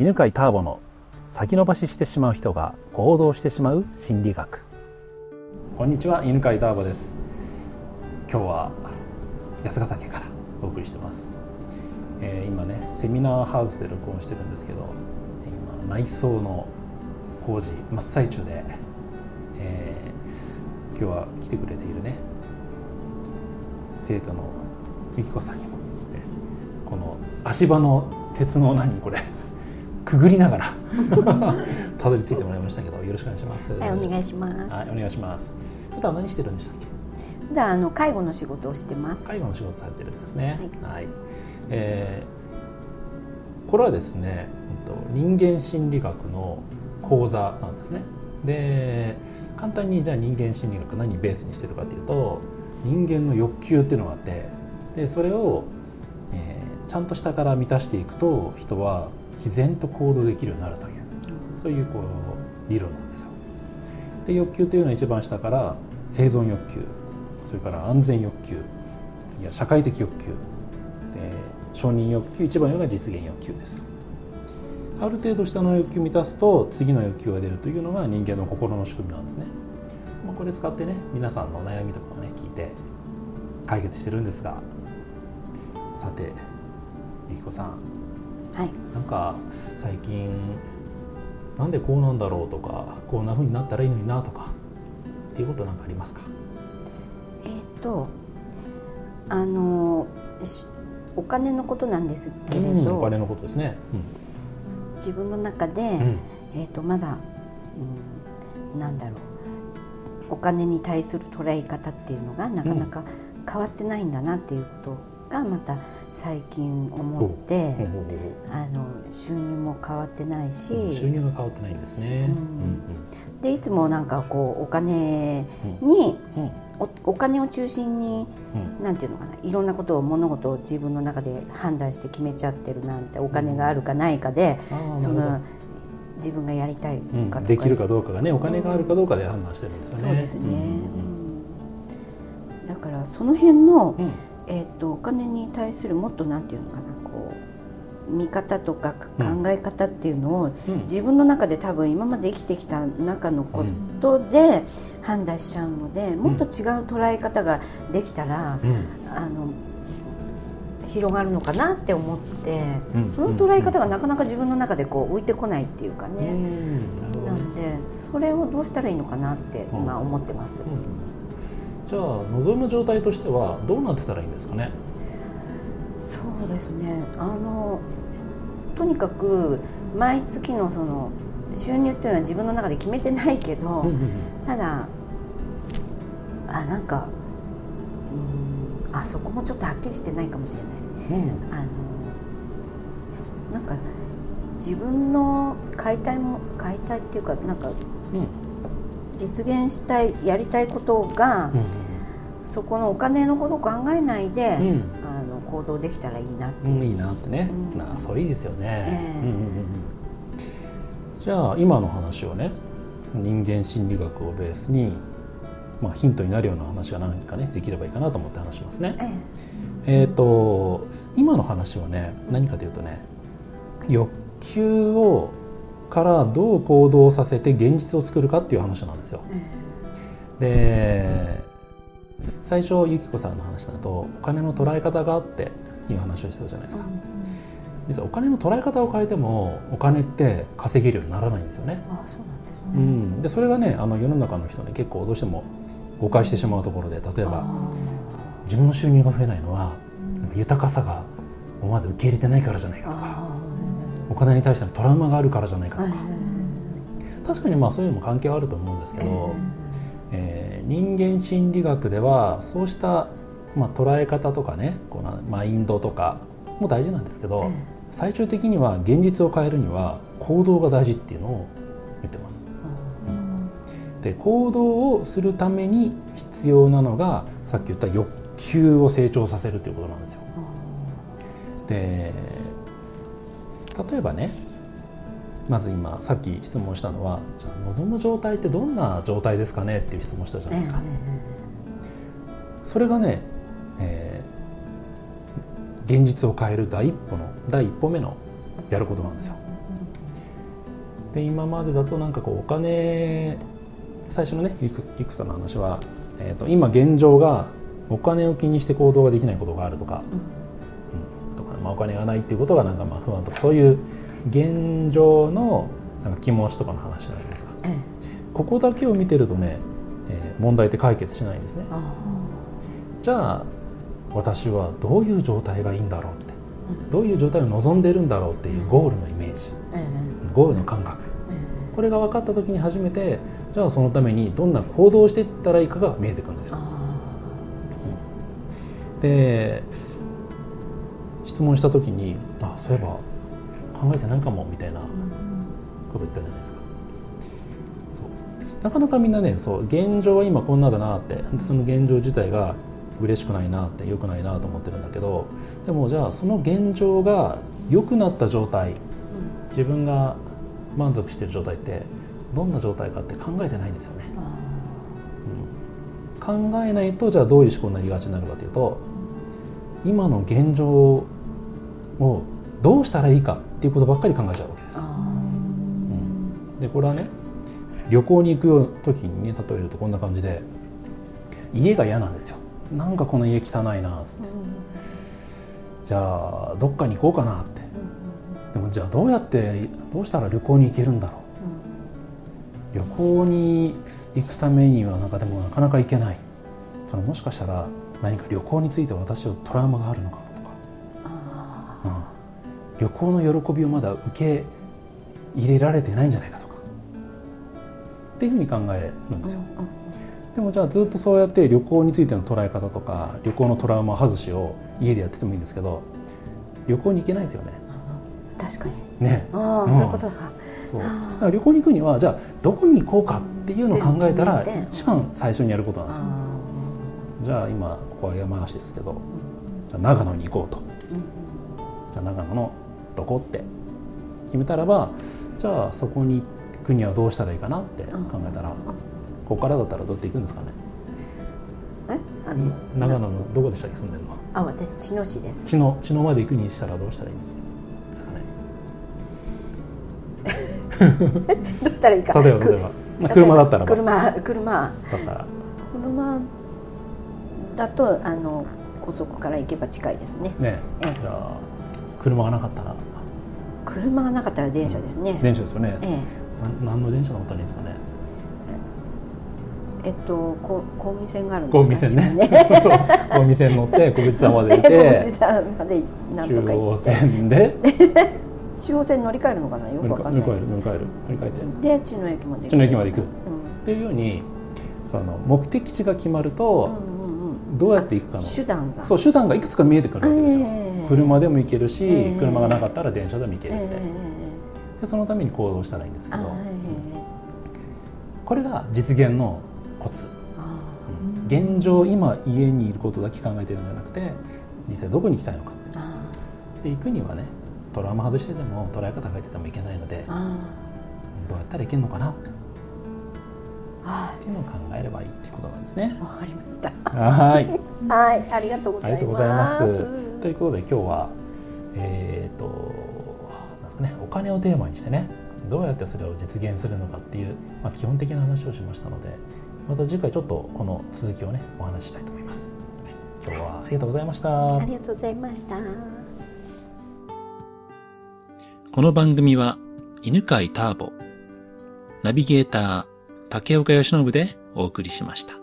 犬飼ターボの先延ばししてしまう人が行動してしまう心理学。こんにちは犬飼ターボです。今日は安ヶ岳からお送りしてます、えー、今ねセミナーハウスで録音してるんですけど今内装の工事真っ最中で、えー、今日は来てくれているね生徒のゆきこさんに、この足場の鉄の何これ。くぐりながら たどり着いてもらいましたけどよろしくお願いします。はい、お願いします。はい、お願いします。普段何してるんでしたっけ？普段あの介護の仕事をしてます。介護の仕事されてるんですね。はい。はい、えー、これはですね、人間心理学の講座なんですね。で、簡単にじゃあ人間心理学何ベースにしてるかというと、人間の欲求っていうのがあって、でそれを、えー、ちゃんと下から満たしていくと人は自然と行動できるようになるというそういうこう理論なんですよ。で欲求というのは一番下から生存欲求それから安全欲求次は社会的欲求承認欲求一番上が実現欲求です。ある程度下の欲求を満たすと次の欲求が出るというのが人間の心の仕組みなんですね。まあ、これ使ってね皆さんのお悩みとかをね聞いて解決してるんですがさてゆきこさんはい、なんか最近なんでこうなんだろうとかこんなふうになったらいいのになとかっていうことなんかありますか？えっ、とあのお金のことなんですけれど、うん、お金のことですね、うん、自分の中で、うん、えっ、とまだ、うん、なんだろう。お金に対する捉え方っていうのがなかなか変わってないんだなっていうことがまた、最近思ってあの収入も変わってないし、収入が変わってないんですね、でいつもなんかこうお金に、おお金を中心に、うん、なんていうのかないろんなことを物事を自分の中で判断して決めちゃってるなんてお金があるかないかで、うん、その自分がやりたいかとか、できるかどうかがねお金があるかどうかで判断してるんですね。そうですね、だからその辺の、えーと、お金に対するもっとなんていうのかなこう見方とか考え方っていうのを、うん、自分の中で多分今まで生きてきた中のことで判断しちゃうので、うん、もっと違う捉え方ができたら、うん、あの広がるのかなって思って、その捉え方がなかなか自分の中でこう浮いてこないっていうかね、なんでそれをどうしたらいいのかなって今思ってます。じゃあ望む状態としてはどうなってたらいいんですかね？そうですね。あのとにかく毎月のその収入っていうのは自分の中で決めてないけど、ただあなんかうんあそこもちょっとはっきりしてないかもしれない、うん、あのなんか自分の買いたいも買いたいっていうかなんか、うん実現したいやりたいことが、うん、そこのお金のことを考えないで、うん、あの行動できたらいいなっていう、いいなってね、まあそれいいですよね、えーうんうんうん、じゃあ今の話をね人間心理学をベースに、まあ、ヒントになるような話が何かねできればいいかなと思って話しますね。えー、えーと今の話はね何かというとね欲求をからどう行動させて現実を作るかっていう話なんですよ。で最初ゆきこさんの話だとお金の捉え方があっていう話をしてたじゃないですか。実はお金の捉え方を変えてもお金って稼げるようにならないんですよね。あそうなんですね、うん、でそれがねあの世の中の人ね結構どうしても誤解してしまうところで例えば自分の収入が増えないのは豊かさがまだ受け入れてないからじゃないかとかお金に対してのトラウマがあるからじゃないかとか、確かにまあそういうのも関係はあると思うんですけど、えー、人間心理学ではそうした、まあ、捉え方とかねこのマインドとかも大事なんですけど、最終的には現実を変えるには行動が大事っていうのを言ってます。で行動をするために必要なのがさっき言った欲求を成長させるということなんですよ。で例えばねまず今さっき質問したのはじゃあ望む状態ってどんな状態ですかねっていう質問したじゃないですか。それがね、えー、現実を変える第一歩の第一歩目のやることなんですよ。で今までだとなんかこうお金最初のねいくいくつの話は、えーと、今現状がお金を気にして行動ができないことがあるとか,、うんとかまあ、お金がないっていうことがなんかまあ不安とかそういう現状のなんか気持ちとかの話じゃないですか、ここだけを見てるとね、えー、問題って解決しないんですね。じゃあ私はどういう状態がいいんだろうって、どういう状態を望んでるんだろうっていうゴールのイメージ、ゴールの感覚、これが分かった時に初めてじゃあそのためにどんな行動をしていったらいいかが見えてくるんですよ。で質問した時にあそういえば考えてないかもみたいなこと言ったじゃないですか。なかなかみんなねそう現状は今こんなだなってその現状自体が嬉しくないなって良くないなと思ってるんだけどでもじゃあその現状が良くなった状態自分が満足してる状態ってどんな状態かって考えてないんですよね。うん、考えないとじゃあどういう思考になりがちになるかというと今の現状をどうしたらいいかっていうことばっかり考えちゃうわけです。うん、でこれはね旅行に行く時にね例えるとこんな感じで家が嫌なんですよ。なんかこの家汚いなっつって、うん、じゃあどっかに行こうかなって、うん、でもじゃあどうやってどうしたら旅行に行けるんだろう、旅行に行くためにはなんかでもなかなか行けない。そのもしかしたら何か旅行について私はトラウマがあるのかも旅行の喜びをまだ受け入れられてないんじゃないかとか。っていうふうに考えるんですよ。でもじゃあずっとそうやって旅行についての捉え方とか旅行のトラウマ外しを家でやっててもいいんですけど旅行に行けないですよね。確かに。ね。ああ、うん、そういうことか。そう。だから旅行に行くにはじゃあどこに行こうかっていうのを考えたら一番最初にやることなんですよ。じゃあ今ここは山梨ですけどじゃあ長野に行こうと、じゃあ長野のどこって決めたらばじゃあそこに行くにはどうしたらいいかなって考えたら、ここからだったらどうやって行くんですかね。え？あの？長野のどこでしたっけ住んでるのあ私茅野市です。茅野茅野まで行くにしたらどうしたらいいんですかね。どうしたらいいか。例えば例えば。車だったら車車。だったら。車だとあの高速から行けば近いですね。ね。えじゃあ車がなかっ車がなかったら電車ですね、電車ですよね、ええ、何の電車乗ったらいいですかねえっと、こ小海線があるんですか、ね、ね。小海線乗って小口さんまで行って。中央線で。中央線乗り換えるのかな、よくわかんない。乗り換える、乗り換える、乗り換えて。で、知野駅まで。知野駅まで行く。うん、っていうように。その目的地が決まると。どうやって行くかの。手段が。そう、手段がいくつか見えてくるわけですよ。車でも行けるし、車がなかったら電車でも行けるって。で、そのために行動したらいいんですけど。これが実現のコツ、うん、現状今家にいることだけ考えてるんじゃなくて実際どこに行きたいのかで行くにはねトラウマ外してでも捉え方変えててもいけないのでどうやったらいけるのかなっていうのを考えればいいっていうことなんですね。わかりました。はい。はい、ありがとうございます。ありがとうございます。ということで今日はえっ、ー、となんかねお金をテーマにしてねどうやってそれを実現するのかっていうまあ基本的な話をしましたので。また次回ちょっとこの続きをねお話ししたいと思います、はい、今日はありがとうございました。ありがとうございました。この番組は犬飼ターボナビゲーター竹岡由伸でお送りしました